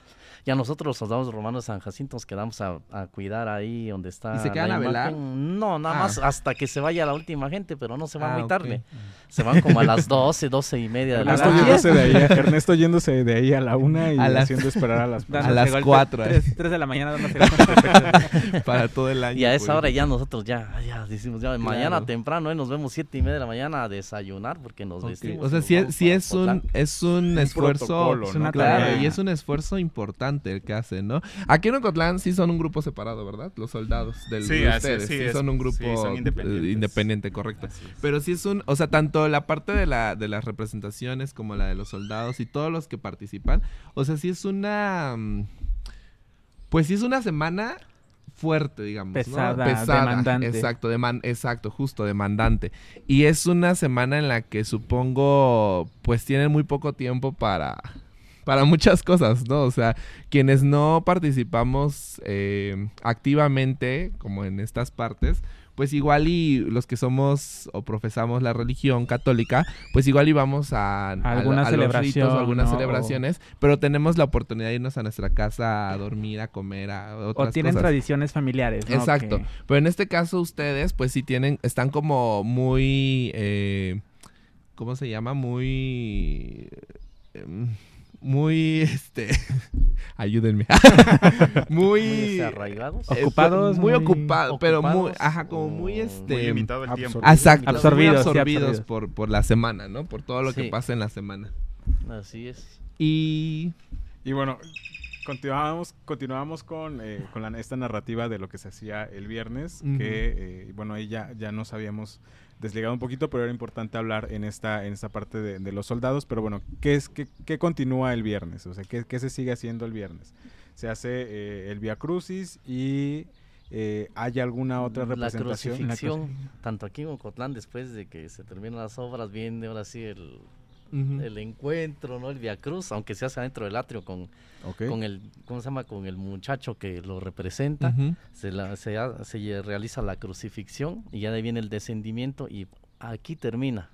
ya nosotros los soldados romanos de San Jacinto nos quedamos a, a cuidar ahí donde está ¿Y se quedan la a velar? No, nada Ah. más hasta que se vaya la última gente, pero no se va Ah, muy tarde. Se van como a las 12, 12 y media de la Ernesto yéndose de ahí, Ernesto yéndose de ahí a la una y A las- haciendo esperar a las A las golpes, cuatro, ¿eh? Tres, tres de la mañana para todo el año. Y a esa pues. hora ya nosotros ya, ya decimos, ya mañana Claro. temprano, ¿eh? nos vemos siete y media de la mañana a desayunar porque nos O sea, sí, es- sí es un, es un esfuerzo. Es y es un esfuerzo importante el que hacen, ¿no? Aquí en Ocotlán sí son un grupo separado, ¿verdad? Los soldados del Sí, de ustedes. es, Sí, sí, es- son un grupo sí, son eh, independientes. independiente, correcto. Pero sí es un, o sea, tanto la parte de la de las representaciones como la de los soldados y todos los que participan, o sea, sí es una mm, pues sí es una semana fuerte, digamos, ¿no? Pesada, demandante. Exacto, deman- exacto, justo demandante. Y es una semana en la que supongo pues tienen muy poco tiempo para para muchas cosas, ¿no? O sea, quienes no participamos eh, activamente, como en estas partes, pues igual y los que somos o profesamos la religión católica, pues igual íbamos a, a- Alguna a los ritos, celebración, o algunas ¿no? celebraciones, pero tenemos la oportunidad de irnos a nuestra casa a dormir, a comer, a otras O tienen cosas. tradiciones familiares, ¿no? Exacto. Pero en este caso ustedes, pues sí tienen, están como muy, eh, ¿cómo se llama? Muy, em, muy, este, ayúdenme. Muy, muy arraigados. eh, Ocupados, muy, muy ocupado, pero muy, ocupados, ajá, como muy, este, Muy limitado el tiempo. Absorbidos, sí, absorbidos. Por, por la semana, ¿no? Por todo lo que pasa en la semana. Así es. Y Y bueno, continuamos, continuamos con, eh, con la- esta narrativa de lo que se hacía el viernes, que eh, bueno, ahí ya, ya nos habíamos desligado un poquito, pero era importante hablar en esta, en esta parte de, de los soldados. Pero bueno, ¿qué es qué, qué continúa el viernes? O sea, ¿qué, qué se sigue haciendo el viernes? Se hace eh, el Via Crucis y eh, ¿hay alguna otra La representación? crucifixión, tanto aquí en Ocotlán, después de que se terminan las obras, viene ahora sí el, El encuentro, ¿no? El Via Cruz, aunque se hace adentro del atrio con, con el, ¿cómo se llama? Con el muchacho que lo representa. Se, la- se ha- se lle- realiza la crucifixión y ya de ahí viene el descendimiento y aquí termina.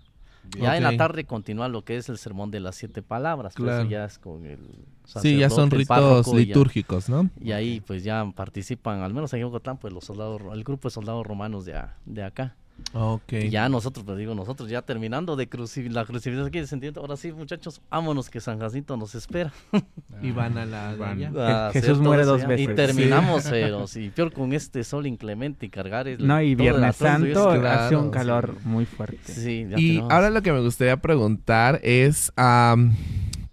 Ya en la tarde continúa lo que es el sermón de las siete palabras, pero Claro. eso ya es con el Sí, ya son ritos ya- litúrgicos, ¿no? Y ahí pues ya participan, al menos en Bogotá, pues los soldados, el grupo de soldados romanos de, a- de acá. Ok. Y ya nosotros, pues digo, nosotros ya terminando de cruci- la crucifixión aquí, descendiendo, ahora sí muchachos, vámonos que San Jacinto nos espera. Y van a la... Van. allá. a hacer Jesús muere dos veces. Y terminamos, pero sí, peor con este sol inclemente y cargar el, No, y Viernes y. Santo claro, hace un sí. calor muy fuerte. Sí, ya Y tenemos- ahora lo que me gustaría preguntar es, am,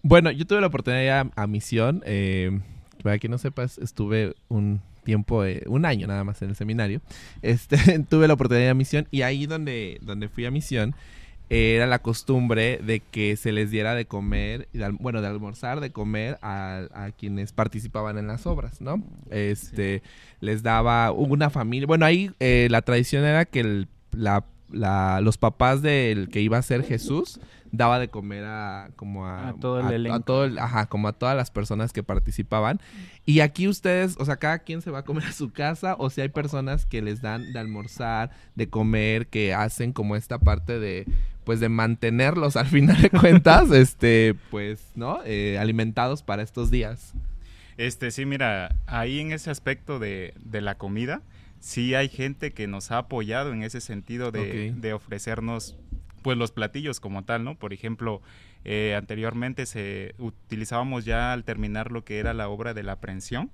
bueno, yo tuve la oportunidad de ir a, a misión, eh, para quien no sepas, estuve un tiempo, un año nada más en el seminario, este, tuve la oportunidad de ir a misión y ahí donde, donde fui a misión eh, era la costumbre de que se les diera de comer, bueno, de almorzar, de comer a, a quienes participaban en las obras, ¿no? Este, les daba una familia, bueno, ahí eh, la tradición era que el- la, la- los papás del que iba a ser Jesús daba de comer a como a, A todo el elenco. todo el- ajá, como a todas las personas que participaban. Y aquí ustedes, o sea, cada quien se va a comer a su casa o si hay personas que les dan de almorzar, de comer, que hacen como esta parte de pues de mantenerlos al final de cuentas, este, pues, ¿no? Eh, alimentados para estos días. Este, sí, mira, ahí en ese aspecto de, de la comida, sí hay gente que nos ha apoyado en ese sentido de, de ofrecernos pues los platillos como tal, ¿no? Por ejemplo, eh, anteriormente se utilizábamos ya al terminar lo que era la obra de la aprehensión.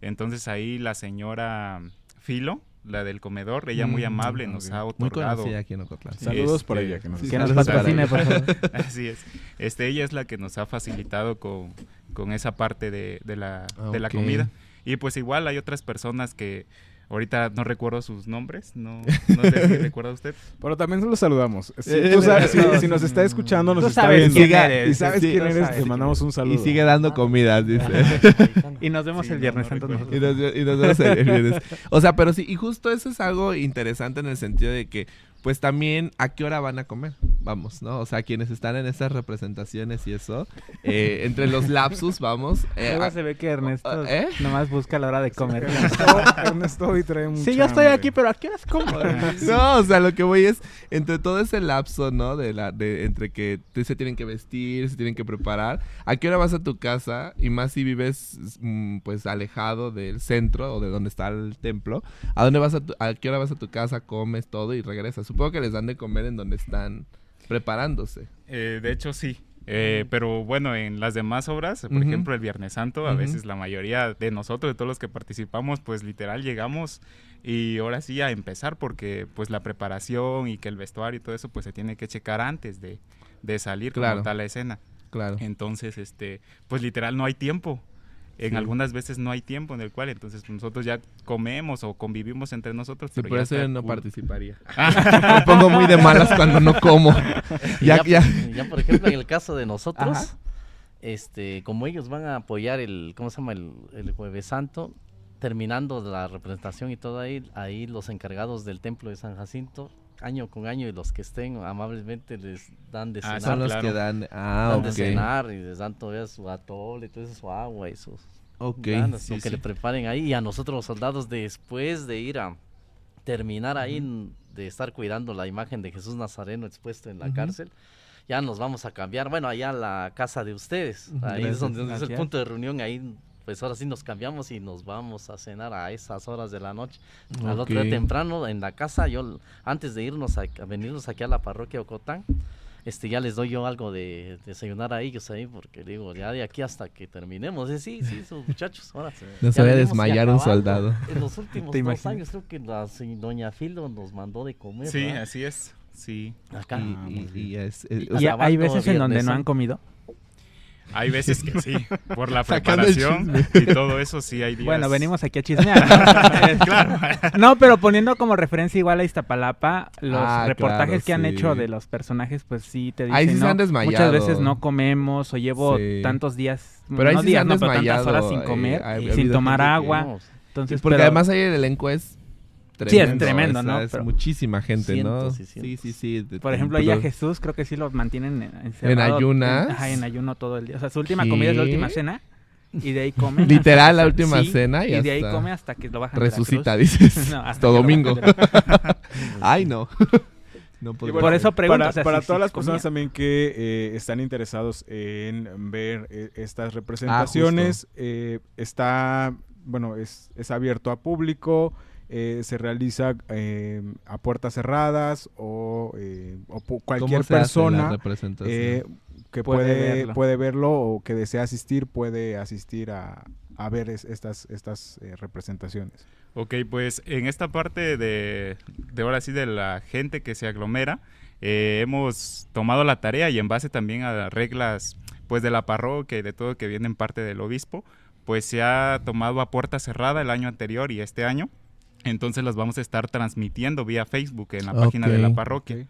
Entonces ahí la señora Filo, la del comedor, ella muy Mm, amable nos ha Muy otorgado. conocida aquí en Ocotlán. Saludos por Este, ella. Que nos sí, Que nos saludos para patrocine, ella. por favor. Así es. Este, ella es la que nos ha facilitado con, con esa parte de, de la, de la comida. Y pues igual hay otras personas que ahorita no recuerdo sus nombres, no, no sé si recuerda usted. Pero también los saludamos. Si, Eh, tú sabes- si- no, si nos está escuchando, nos Tú está viendo. quién Siga- eres. y sabes sí, quién eres, sabes te mandamos un saludo. Y sigue dando comidas, dice. Y nos vemos Sí, el Viernes no Santo. recuerdo. Y nos, y nos vemos el viernes. O sea, pero sí, y justo eso es algo interesante en el sentido de que, pues también, ¿a qué hora van a comer? Vamos, ¿no? O sea, quienes están en esas representaciones y eso, eh, entre los lapsus, vamos. eh, Luego a- se ve que Ernesto ¿Eh? nomás busca la hora de comer. Ernesto, Ernesto hoy trae Sí, yo estoy hambre. aquí, pero ¿a qué horas como? No, o sea, lo que voy es entre todo ese lapso, ¿no? De la, de entre que te- se tienen que vestir, se tienen que preparar. ¿A qué hora vas a tu casa? Y más si vives, mm, pues, alejado del centro o de donde está el templo. ¿A dónde vas a, tu- a qué hora vas a tu casa, comes todo y regresas? Supongo que les dan de comer en donde están preparándose. Eh, de hecho, sí. Eh, pero bueno, en las demás obras, por ejemplo, el Viernes Santo, a veces la mayoría de nosotros, de todos los que participamos, pues literal llegamos y ahora sí a empezar porque pues la preparación y que el vestuario y todo eso pues se tiene que checar antes de, de salir Claro. como tal la escena. Claro. Entonces, este, pues literal no hay tiempo. En Sí. algunas veces no hay tiempo en el cual entonces nosotros ya comemos o convivimos entre nosotros. Sí, pero por ya eso yo no participaría. Me pongo muy de malas cuando no como. Ya, ya. ya, por ejemplo, en el caso de nosotros, Ajá. este, como ellos van a apoyar el, ¿cómo se llama? El, el Jueves Santo, terminando la representación y todo ahí, ahí los encargados del templo de San Jacinto, año con año, y los que estén amablemente les dan de Ah, cenar. Son los claro. que dan. Ah, dan de ok. cenar y les dan todavía su atole, todo eso, su agua y sus Ok. ganas, sí, lo que sí. le preparen ahí. Y a nosotros los soldados, después de ir a terminar ahí, de estar cuidando la imagen de Jesús Nazareno expuesto en la cárcel, ya nos vamos a cambiar, bueno, allá a la casa de ustedes. Ahí Gracias. es donde, es el punto de reunión, ahí pues ahora sí nos cambiamos y nos vamos a cenar a esas horas de la noche. Al otro día temprano en la casa, yo antes de irnos a, a venirnos aquí a la parroquia de Ocotán, este ya les doy yo algo de desayunar a ellos ahí, porque digo, ya de aquí hasta que terminemos, eh, sí, sí, esos muchachos, ahora. No se ya vaya a desmayar un soldado. En los últimos ¿Te dos imaginas? años creo que la se- doña Filo nos mandó de comer. Sí, ¿verdad? así es. Sí. Acá. Y, Ah, y- y es- eh, Y o ¿Y sea, hay veces en donde no han Santo. comido? Hay veces que sí, por la preparación y todo eso sí hay días. Bueno, venimos aquí a chismear. ¿no? claro. No, pero poniendo como referencia igual a Iztapalapa, los Ah, reportajes claro, que han hecho de los personajes, pues sí te dicen, Ahí sí se ¿no? han Muchas desmayado. veces no comemos o llevo Sí. tantos días, Pero ahí no sí se días, han no, pero tantas horas sin eh, comer, ha sin tomar agua. Entonces, Porque pero- además ahí el elenco es Sí, es tremendo. tremendo, o ¿no? sea, es Pero- muchísima gente, ¿no? Cientos y Sí, sí, sí. de- Por ejemplo, ahí a Jesús creo que sí lo mantienen encerrado. ayunas? Ajá, en ayuno todo el día. O sea, su última comida es la ¿Qué? última cena y de ahí come. Literal, la hasta- última sí, cena y y de ahí come hasta que lo bajan de la Resucita, cruz. dices. No, hasta domingo. la- Ay, no. no bueno, Por eso pregunto, para, o sea, para si- todas si las comía. personas también que eh, están interesados en ver eh, estas representaciones, eh, está, bueno, es, es abierto a público, eh, se realiza eh, a puertas cerradas o, eh, o pu- ¿Cómo cualquier persona eh, que Puede puede, verlo. puede verlo o que desea asistir puede asistir a, a ver es- estas, estas eh, representaciones. Ok, pues en esta parte de, de ahora sí de la gente que se aglomera, eh, hemos tomado la tarea y en base también a las reglas pues de la parroquia y de todo que viene en parte del obispo, pues se ha tomado a puerta cerrada el año anterior y este año. Entonces las vamos a estar transmitiendo vía Facebook en la página de la parroquia.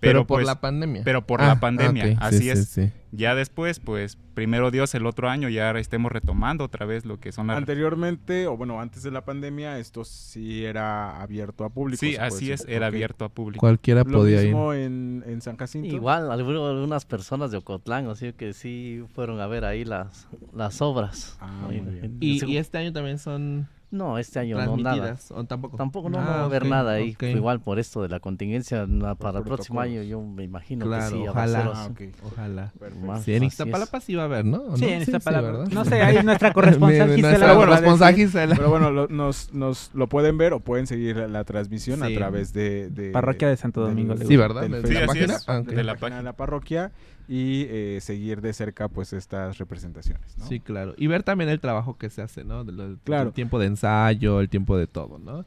Pero, por pues, la pandemia. pero por Ah, la pandemia, ok, sí, así sí, es. sí. Ya después, pues primero Dios, el otro año ya estemos retomando otra vez lo que son las... Anteriormente, o bueno, antes de la pandemia, esto sí era abierto a público. Sí, así es, era abierto a público. Cualquiera Lo podía ir. mismo en, en San Jacinto. Igual, alguno- algunas personas de Ocotlán, así que sí fueron a ver ahí las, las obras. Ah, Ahí, muy bien. en- Y, en- y este año también son no, este año no, nada. transmitidas. ¿O tampoco? Tampoco no, Ah, no va a haber nada ahí. ok. Igual por esto de la contingencia, na- para el próximo año yo me imagino Claro, que sí. ojalá. Ah. Ojalá. Más, Sí, en Iztapalapa sí va a haber, ¿no? ¿O Sí, no? en esta palabra. ¿verdad? no sé, ahí nuestra corresponsal Gisela. nuestra corresponsal. Gisela. Pero bueno, lo- nos, nos lo pueden ver o pueden seguir la, la transmisión Sí. a través de, de- Parroquia de Santo Domingo, del- Sí. ¿verdad? ¿De la Sí, página? así es, Ah, de la página de la parroquia y eh, seguir de cerca pues estas representaciones. ¿no? Sí, claro. Y ver también el trabajo que se hace, ¿no? De lo- Claro. El tiempo de ensayo, el tiempo de todo, ¿no?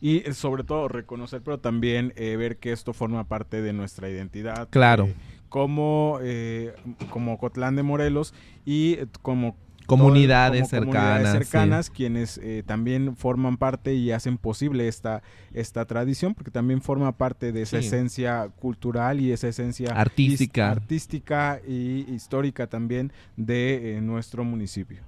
Y eh, sobre todo reconocer, pero también eh, ver que esto forma parte de nuestra identidad. Claro. eh, como, como Cotlán de Morelos y como Comunidades como cercanas. comunidades sí. cercanas quienes eh, también forman parte y hacen posible esta, esta tradición, porque también forma parte de esa Sí. esencia cultural y esa esencia Artística. artística y histórica también de eh, nuestro municipio.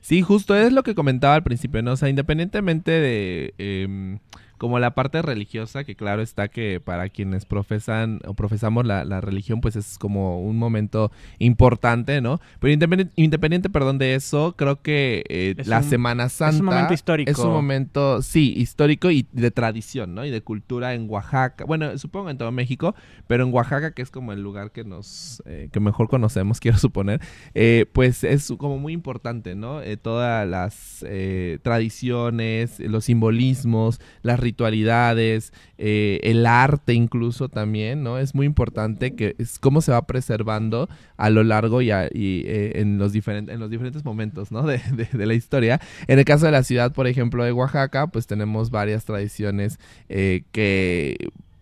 Sí, justo es lo que comentaba al principio, ¿no? O sea, independientemente de em, como la parte religiosa, que claro está que para quienes profesan o profesamos la, la religión, pues es como un momento importante, ¿no? Pero independiente, independiente perdón, de eso, creo que eh, Es la un- Semana Santa un momento histórico. Es un momento, sí, histórico y de tradición, ¿no? Y de cultura en Oaxaca. Bueno, supongo en todo México, pero en Oaxaca, que es como el lugar que nos, eh, que mejor conocemos, quiero suponer, eh, pues es como muy importante, ¿no? Todas las tradiciones, los simbolismos, las ritualidades, eh, el arte incluso también, ¿no? Es muy importante que es cómo se va preservando a lo largo y, a- y, eh, en, los diferentes, en los diferentes momentos, ¿no? De, de- de la historia. En el caso de la ciudad, por ejemplo, de Oaxaca, pues tenemos varias tradiciones eh, que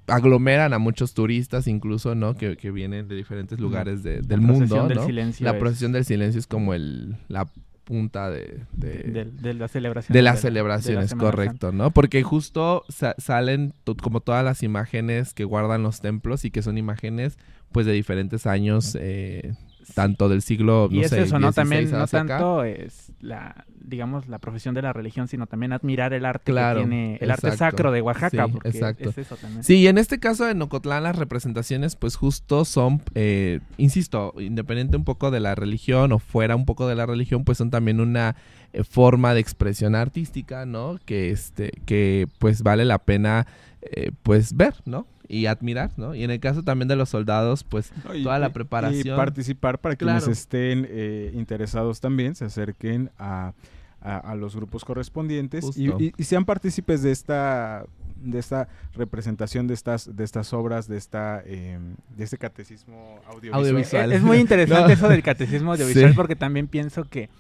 aglomeran a muchos turistas incluso, ¿no? Que, que vienen de diferentes lugares de- La del procesión mundo, del ¿no? silencio La es procesión del silencio es como el, la punta de, de, de, de la celebración. de las la celebraciones, correcto, ¿no? Porque justo sa- salen como todas las imágenes que guardan los templos y que son imágenes pues de diferentes años, eh, tanto del siglo, Y no es sé, eso, ¿no? 16 También no acá. tanto es la, digamos, la profesión de la religión, sino también admirar el arte Claro, que tiene, el arte sacro de Oaxaca, Sí, porque exacto. es eso también. Sí, y en este caso en Ocotlán las representaciones pues justo son, eh, insisto, independiente un poco de la religión o fuera un poco de la religión, pues son también una eh, forma de expresión artística, ¿no? Que este, que pues vale la pena eh, pues ver, ¿no? Y admirar, ¿no? Y en el caso también de los soldados, pues ¿no? Y- Toda la preparación. Y participar para quienes Claro. estén eh, interesados también, se acerquen a, a- a los grupos correspondientes y, Justo. y- y sean partícipes de esta de esta representación de estas de estas obras de esta eh, de este catecismo audiovisual. Audiovisual. Es, es muy interesante No. eso del catecismo audiovisual Sí. porque también pienso que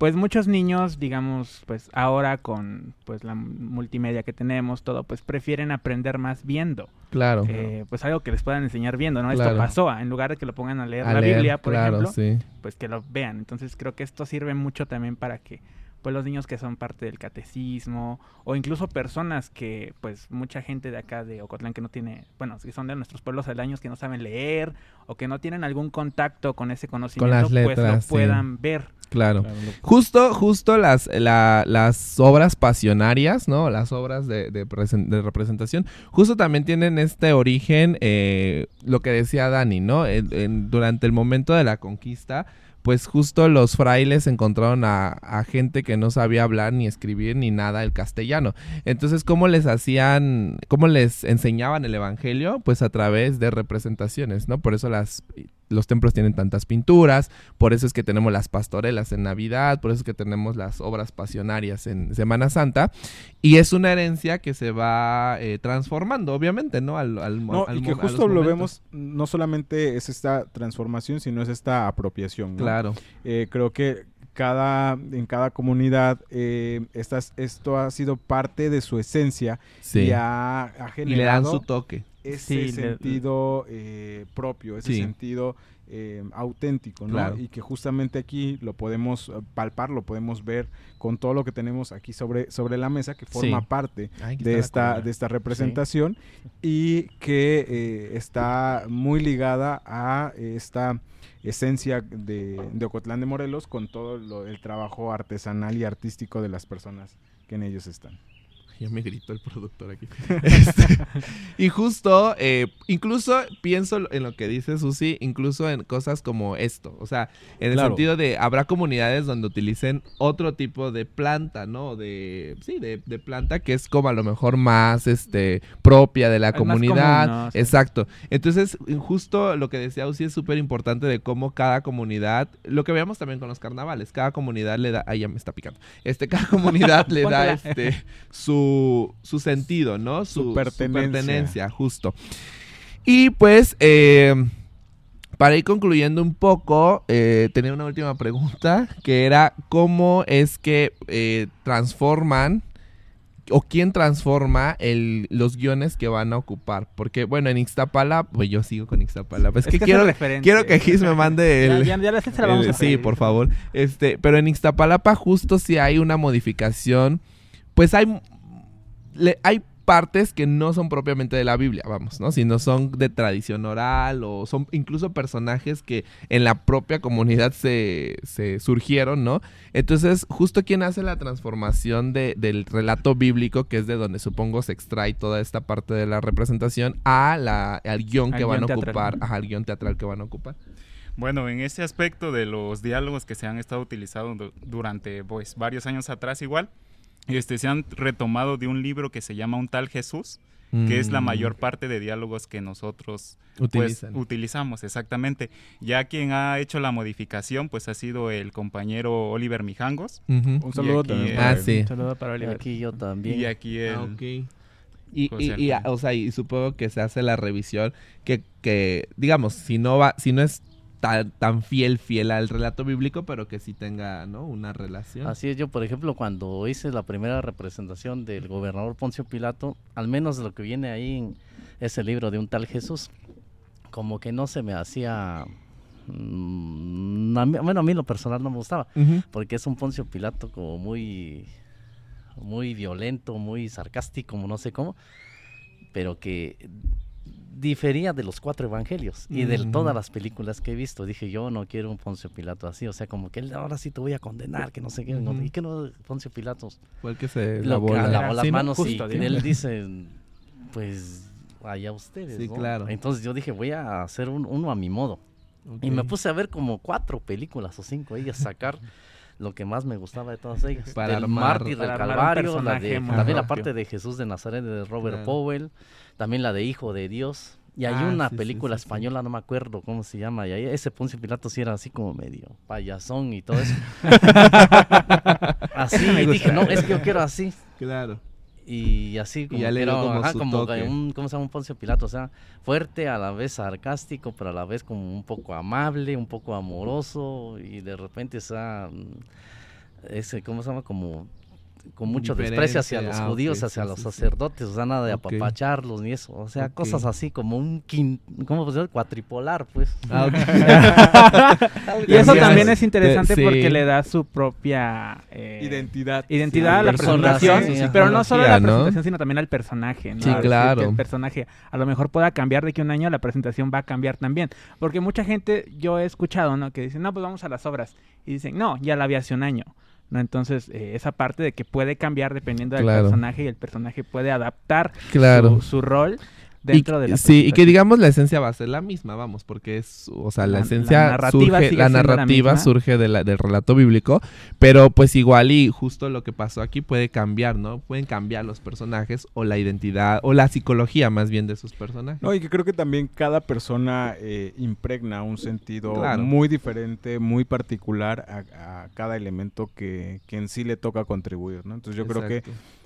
pues muchos niños, digamos, pues ahora con pues la multimedia que tenemos, todo, pues prefieren aprender más viendo. Claro. Eh, pues algo que les puedan enseñar viendo, ¿no? Esto pasó, en lugar de que lo pongan a leer A la leer, Biblia, por claro, ejemplo, sí. pues que lo vean. Entonces creo que esto sirve mucho también para que pues los niños que son parte del catecismo o incluso personas que pues mucha gente de acá de Ocotlán que no tiene, bueno, que son de nuestros pueblos aledaños que no saben leer o que no tienen algún contacto con ese conocimiento, las pues lo sí. puedan ver. Claro. Justo, justo las, la- las obras pasionarias, ¿no? Las obras de, de presen- de representación, justo también tienen este origen, eh, lo que decía Dani, ¿no? En- en- durante el momento de la conquista, pues justo los frailes encontraron a, gente que no sabía hablar ni escribir ni nada el castellano. Entonces, ¿cómo les hacían, cómo les enseñaban el evangelio? Pues a través de representaciones, ¿no? Por eso las, los templos tienen tantas pinturas, por eso es que tenemos las pastorelas en Navidad, por eso es que tenemos las obras pasionarias en Semana Santa. Y es una herencia que se va eh, transformando, obviamente, ¿no? Al, al, No, al y que justo lo momentos. vemos, no solamente es esta transformación, sino es esta apropiación. ¿no? Claro. Eh, creo que cada, en cada comunidad eh, estas, esto ha sido parte de su esencia Sí. y ha, ha Y le dan generado su toque. Ese Sí, le- sentido eh, propio, ese Sí. sentido eh, auténtico, ¿no? Claro. Y que justamente aquí lo podemos eh, palpar, lo podemos ver con todo lo que tenemos aquí sobre, sobre la mesa, que forma Sí. parte Ay, de esta, de esta representación y que eh, está muy ligada a esta esencia de, de Ocotlán de Morelos con todo lo- el trabajo artesanal y artístico de las personas que en ellos están. Ya me gritó el productor aquí. Este, y justo, eh, incluso pienso en lo que dice Susi, incluso en cosas como esto. O sea, en el Claro. sentido de habrá comunidades donde utilicen otro tipo de planta, ¿no? De, sí, de, de planta que es como a lo mejor más este, propia de la Es comunidad. común, ¿no? Sí. Exacto. Entonces, justo lo que decía Uzi es súper importante de cómo cada comunidad, lo que veamos también con los carnavales, cada comunidad le da, ahí ya me está picando, este, cada comunidad le da este, su, su sentido, ¿no? Su pertenencia. pertenencia, justo. Y pues, eh, para ir concluyendo un poco, eh, tenía una última pregunta, que era cómo es que eh, transforman o quién transforma el, los guiones que van a ocupar. Porque, bueno, en Ixtapala, pues yo sigo con Ixtapala. Es, que, quiero, quiero que Gis me mande el... Ya, ya, ya se la vamos el- a sí, por favor. Este, pero en Ixtapalapa justo si hay una modificación, pues hay le- hay partes que no son propiamente de la Biblia, vamos, ¿no? Sino son de tradición oral o son incluso personajes que en la propia comunidad se, se surgieron, ¿no? Entonces, justo quien hace la transformación de- del relato bíblico, que es de donde supongo se extrae toda esta parte de la representación, a la, al guion Al que van a ocupar, ajá, al guion teatral que van a ocupar. Bueno, en ese aspecto de los diálogos que se han estado utilizando du- durante pues, varios años atrás igual, este, se han retomado de un libro que se llama Un tal Jesús, que es la Mm, mayor parte de diálogos que nosotros pues, utilizamos, exactamente. Ya quien ha hecho la modificación pues ha sido el compañero Oliver Mijangos. Un saludo también. para Ah, sí. Un saludo para Oliver. Aquí yo también. y aquí el... Ah, ok. Y, y, y, o sea, y supongo que se hace la revisión que, que digamos, si no va, si no es tan, tan fiel, fiel al relato bíblico, pero que sí tenga, ¿no? Una relación. Así es, yo por ejemplo cuando hice la primera representación del gobernador Poncio Pilato, al menos lo que viene ahí en ese libro de un tal Jesús, como que no se me hacía... mm, a mí- bueno, a mí lo personal no me gustaba, porque es un Poncio Pilato como muy, muy violento, muy sarcástico, no sé cómo, pero que difería de los cuatro evangelios y de todas las películas que he visto. Dije, yo no quiero un Poncio Pilato así, o sea, como que él ahora sí te voy a condenar, que no sé qué, y que no, Poncio Pilato Fue el que se lo lavó la- lavó las Sí, ¿no? manos Justo, y él dice, pues allá ustedes. Sí, ¿no? claro. Entonces yo dije, voy a hacer un- uno a mi modo. Y me puse a ver como cuatro películas o cinco ellas, sacar lo que más me gustaba de todas ellas. Para el mártir del Calvario, la de, también la parte de Jesús de Nazaret de Robert Claro. Powell, también la de Hijo de Dios. Y hay Ah, una sí, película sí, sí. española, no me acuerdo cómo se llama, y ahí ese Poncio Pilato sí era así como medio payasón y todo eso. así, y dije, no, es que yo quiero así. Claro. Y así como, quiero, dio como ajá, como que un, ¿cómo se llama? Un Poncio Pilato, o sea, fuerte, a la vez sarcástico, pero a la vez como un poco amable, un poco amoroso, y de repente, o sea, mm, ese, ¿cómo se llama? Como con mucho desprecio hacia los ah, judíos, hacia sí, los sí, sí. sacerdotes, o sea, nada de apapacharlos ni eso, o sea, cosas así como un quin, ¿cómo se llama? Cuatripolar, pues. Ah, ok. Y eso También es- es interesante sí. porque le da su propia eh, Identidad. identidad a la presentación, sí, pero no solo a la presentación, sino también al personaje. ¿no? Sí, claro. que el personaje a lo mejor pueda cambiar de que un año la presentación va a cambiar también. Porque mucha gente, yo he escuchado, ¿no? Que dicen, no, pues vamos a las obras. Y dicen, no, ya la vi hace un año. ¿No? Entonces, eh, esa parte de que puede cambiar dependiendo del Claro. personaje y el personaje puede adaptar Claro. su, su rol dentro Y- de la sí, y que digamos la esencia va a ser la misma, vamos, porque es, o sea, la, La- la esencia narrativa surge, la narrativa surge de la- del relato bíblico, pero pues igual y justo lo que pasó aquí puede cambiar, ¿no? Pueden cambiar los personajes o la identidad o la psicología más bien de sus personajes. No, y que creo que también cada persona eh, impregna un sentido Claro. muy diferente, muy particular a, a cada elemento que, que en sí le toca contribuir, ¿no? Entonces yo creo que.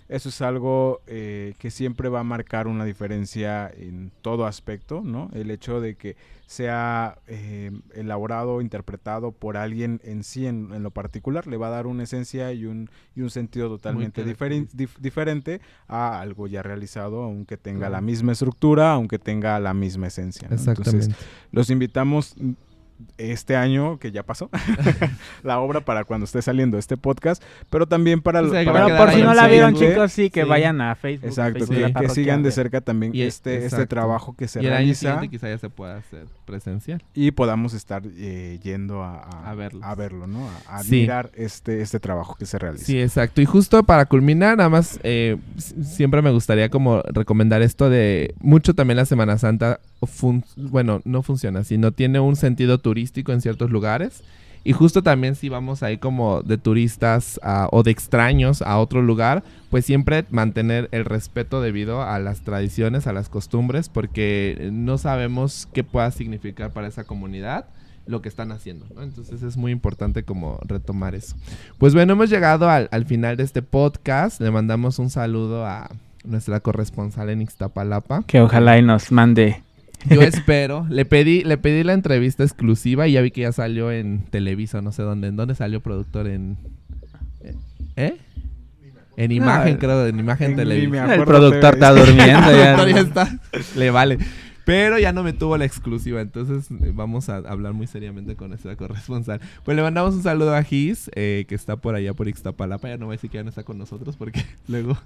Eso es algo eh, que siempre va a marcar una diferencia en todo aspecto, ¿no? El hecho de que sea eh, elaborado, interpretado por alguien en sí en, en lo particular, le va a dar una esencia y un, y un sentido totalmente diferen- característico. dif- diferente a algo ya realizado, aunque tenga la misma estructura, aunque tenga la misma esencia. ¿no? Entonces, Exactamente. los invitamos este año que ya pasó, la obra para cuando esté saliendo este podcast, pero también para, O sea, que para Pero por si no la vieron, chicos, sí, que Sí. vayan a Facebook. Exacto, Facebook Sí. de la que, que sigan de cerca también Y- este, este trabajo que se Y el año realiza siguiente quizá ya se pueda hacer presencial. y podamos estar eh, yendo a, a- A verlos. a verlo, ¿no? A, a Sí. admirar este, este trabajo que se realiza. Sí, exacto. Y justo para culminar, nada más, eh, siempre me gustaría como recomendar esto de mucho también la Semana Santa, bueno, no funciona, sino tiene un sentido turístico en ciertos lugares. Y justo también si vamos ahí como de turistas a- o de extraños a otro lugar, pues siempre mantener el respeto debido a las tradiciones, a las costumbres, porque no sabemos qué pueda significar para esa comunidad lo que están haciendo. Entonces es muy importante como retomar eso. Pues bueno, hemos llegado al, al final de este podcast. Le mandamos un saludo a nuestra corresponsal en Ixtapalapa. Que ojalá y nos mande. Yo espero. Le pedí, le pedí la entrevista exclusiva y ya vi que ya salió en Televisa, no sé dónde. ¿En dónde salió productor? En. ¿Eh? En imagen, No, creo, en imagen en El productor está durmiendo. El ya. productor ya está. Le vale. Pero ya no me tuvo la exclusiva, entonces eh, vamos a hablar muy seriamente con nuestra corresponsal. Pues le mandamos un saludo a Gis, eh, que está por allá por Ixtapalapa. Ya no voy a decir que ya no está con nosotros porque luego...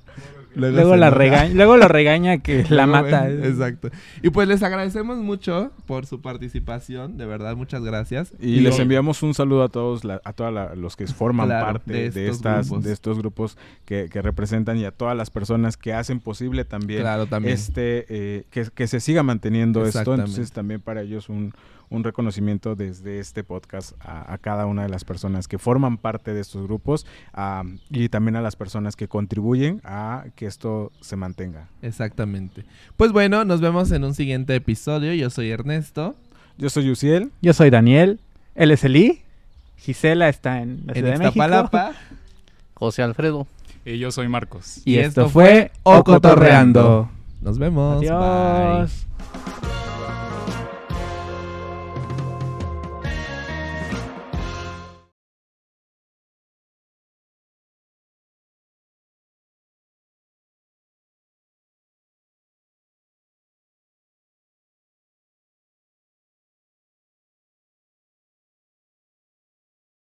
Luego, se la regaña, luego lo regaña que la Luego, mata. eh, Exacto. Y pues les agradecemos mucho por su participación. De verdad, muchas gracias. Y les enviamos un saludo a todos, la- a todos los que forman Claro, parte de de, estos estas, grupos. de estos grupos que, que representan y a todas las personas que hacen posible también, Claro, también. este eh, que, que se siga manteniendo esto. Exactamente. Entonces también para ellos un, un reconocimiento desde este podcast a, a cada una de las personas que forman parte de estos grupos a- y también a las personas que contribuyen a que esto se mantenga. Exactamente. Pues bueno, nos vemos en un siguiente episodio. Yo soy Ernesto. Yo soy Yusiel. Yo soy Daniel. Él es Eli. Gisela está en la En Ciudad de México. José Alfredo. Y yo soy Marcos. Y, Y esto esto fue Ocotorreando. Nos vemos. Bye. Adiós. Thank you.